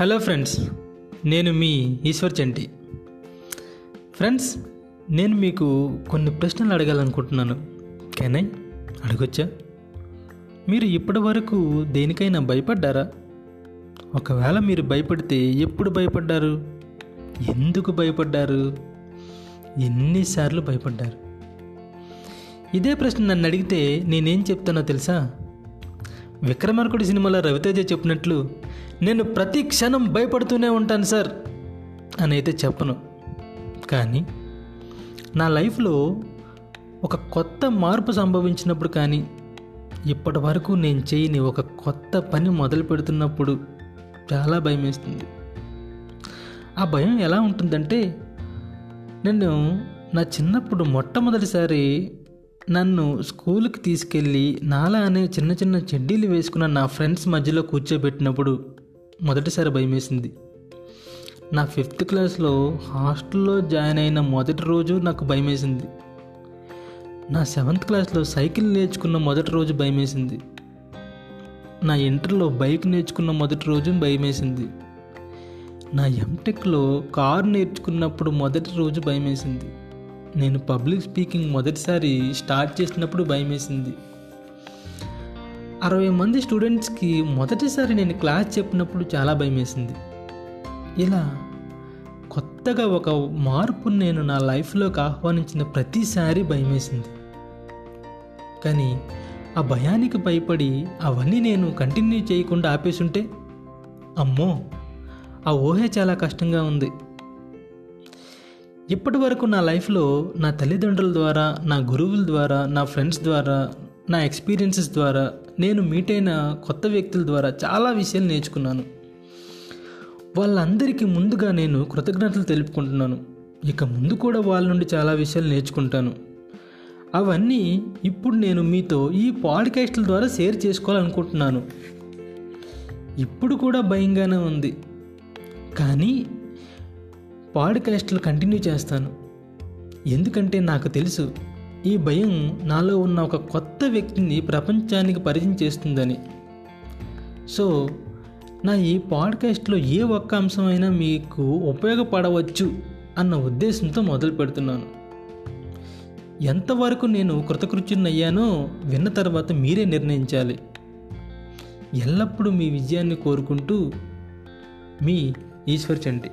Hello friends నేను మీ ఈశ్వర్ చంటి. Friends నేను మీకు కొన్ని ప్రశ్నలు అడగాలనుకుంటున్నాను. కెనై అడగొచ్చా? మీరు ఇప్పటి వరకు దేనికైనా భయపడ్డారా? ఒకవేళ మీరు భయపడితే ఎప్పుడు భయపడ్డారు? ఎందుకు భయపడ్డారు? ఎన్నిసార్లు భయపడ్డారు? ఇదే ప్రశ్న నన్ను అడిగితే నేనేం చెప్తానో తెలుసా? విక్రమార్కుడి సినిమాలో రవితేజ చెప్పినట్లు నేను ప్రతి క్షణం భయపడుతూనే ఉంటాను సార్ అని అయితే చెప్పను. కానీ నా లైఫ్లో ఒక కొత్త మార్పు సంభవించినప్పుడు కానీ ఇప్పటి వరకు నేను చేయని ఒక కొత్త పని మొదలు పెడుతున్నప్పుడు చాలా భయం వేస్తుంది. ఆ భయం ఎలా ఉంటుందంటే నేను నా చిన్నప్పుడు మొట్టమొదటిసారి నన్ను స్కూల్కి తీసుకెళ్ళి నాలా అనే చిన్న చిన్న చెడ్డీలు వేసుకున్న నా ఫ్రెండ్స్ మధ్యలో కూర్చోబెట్టినప్పుడు మొదటిసారి భయమేసింది. నా ఫిఫ్త్ క్లాస్లో హాస్టల్లో జాయిన్ అయిన మొదటి రోజు నాకు భయం వేసింది నా సెవెంత్ క్లాస్లో సైకిల్ నేర్చుకున్న మొదటి రోజు భయం వేసింది నా ఇంటర్లో బైక్ నేర్చుకున్న మొదటి రోజు భయం వేసింది నా ఎంటెక్లో కారు నేర్చుకున్నప్పుడు మొదటి రోజు భయం వేసింది నేను పబ్లిక్ స్పీకింగ్ మొదటిసారి స్టార్ట్ చేసినప్పుడు భయం వేసింది అరవై మంది స్టూడెంట్స్కి మొదటిసారి నేను క్లాస్ చెప్పినప్పుడు చాలా భయం వేసింది ఇలా కొత్తగా ఒక మార్పును నేను నా లైఫ్లోకి ఆహ్వానించిన ప్రతిసారి భయం వేసింది కానీ ఆ భయానికి భయపడి అవన్నీ నేను కంటిన్యూ చేయకుండా ఆపేసుంటే అమ్మో! ఆ ఊహే చాలా కష్టంగా ఉంది. ఇప్పటి వరకు నా లైఫ్లో నా తల్లిదండ్రుల ద్వారా నా గురువుల ద్వారా నా ఫ్రెండ్స్ ద్వారా నా ఎక్స్పీరియన్సెస్ ద్వారా నేను మీట్ అయిన కొత్త వ్యక్తుల ద్వారా చాలా విషయాలు నేర్చుకున్నాను. వాళ్ళందరికీ ముందుగా నేను కృతజ్ఞతలు తెలుపుకుంటున్నాను. ఇక ముందు కూడా వాళ్ళ నుండి చాలా విషయాలు నేర్చుకుంటాను. అవన్నీ ఇప్పుడు నేను మీతో ఈ పాడ్కాస్ట్ల ద్వారా షేర్ చేసుకోవాలనుకుంటున్నాను. ఇప్పుడు కూడా భయంగానే ఉంది. కానీ పాడ్కాస్ట్లు కంటిన్యూ చేస్తాను. ఎందుకంటే నాకు తెలుసు ఈ భయం నాలో ఉన్న ఒక కొత్త వ్యక్తిని ప్రపంచానికి పరిచయం చేస్తుందని. సో నా ఈ పాడ్కాస్ట్లో ఏ ఒక్క అంశమైనా మీకు ఉపయోగపడవచ్చు అన్న ఉద్దేశంతో మొదలు పెడుతున్నాను. ఎంతవరకు నేను కృతకృత్యున్నయ్యానో విన్న తర్వాత మీరే నిర్ణయించాలి. ఎల్లప్పుడూ మీ విజయాన్ని కోరుకుంటూ మీ ఈశ్వర్ చంటి.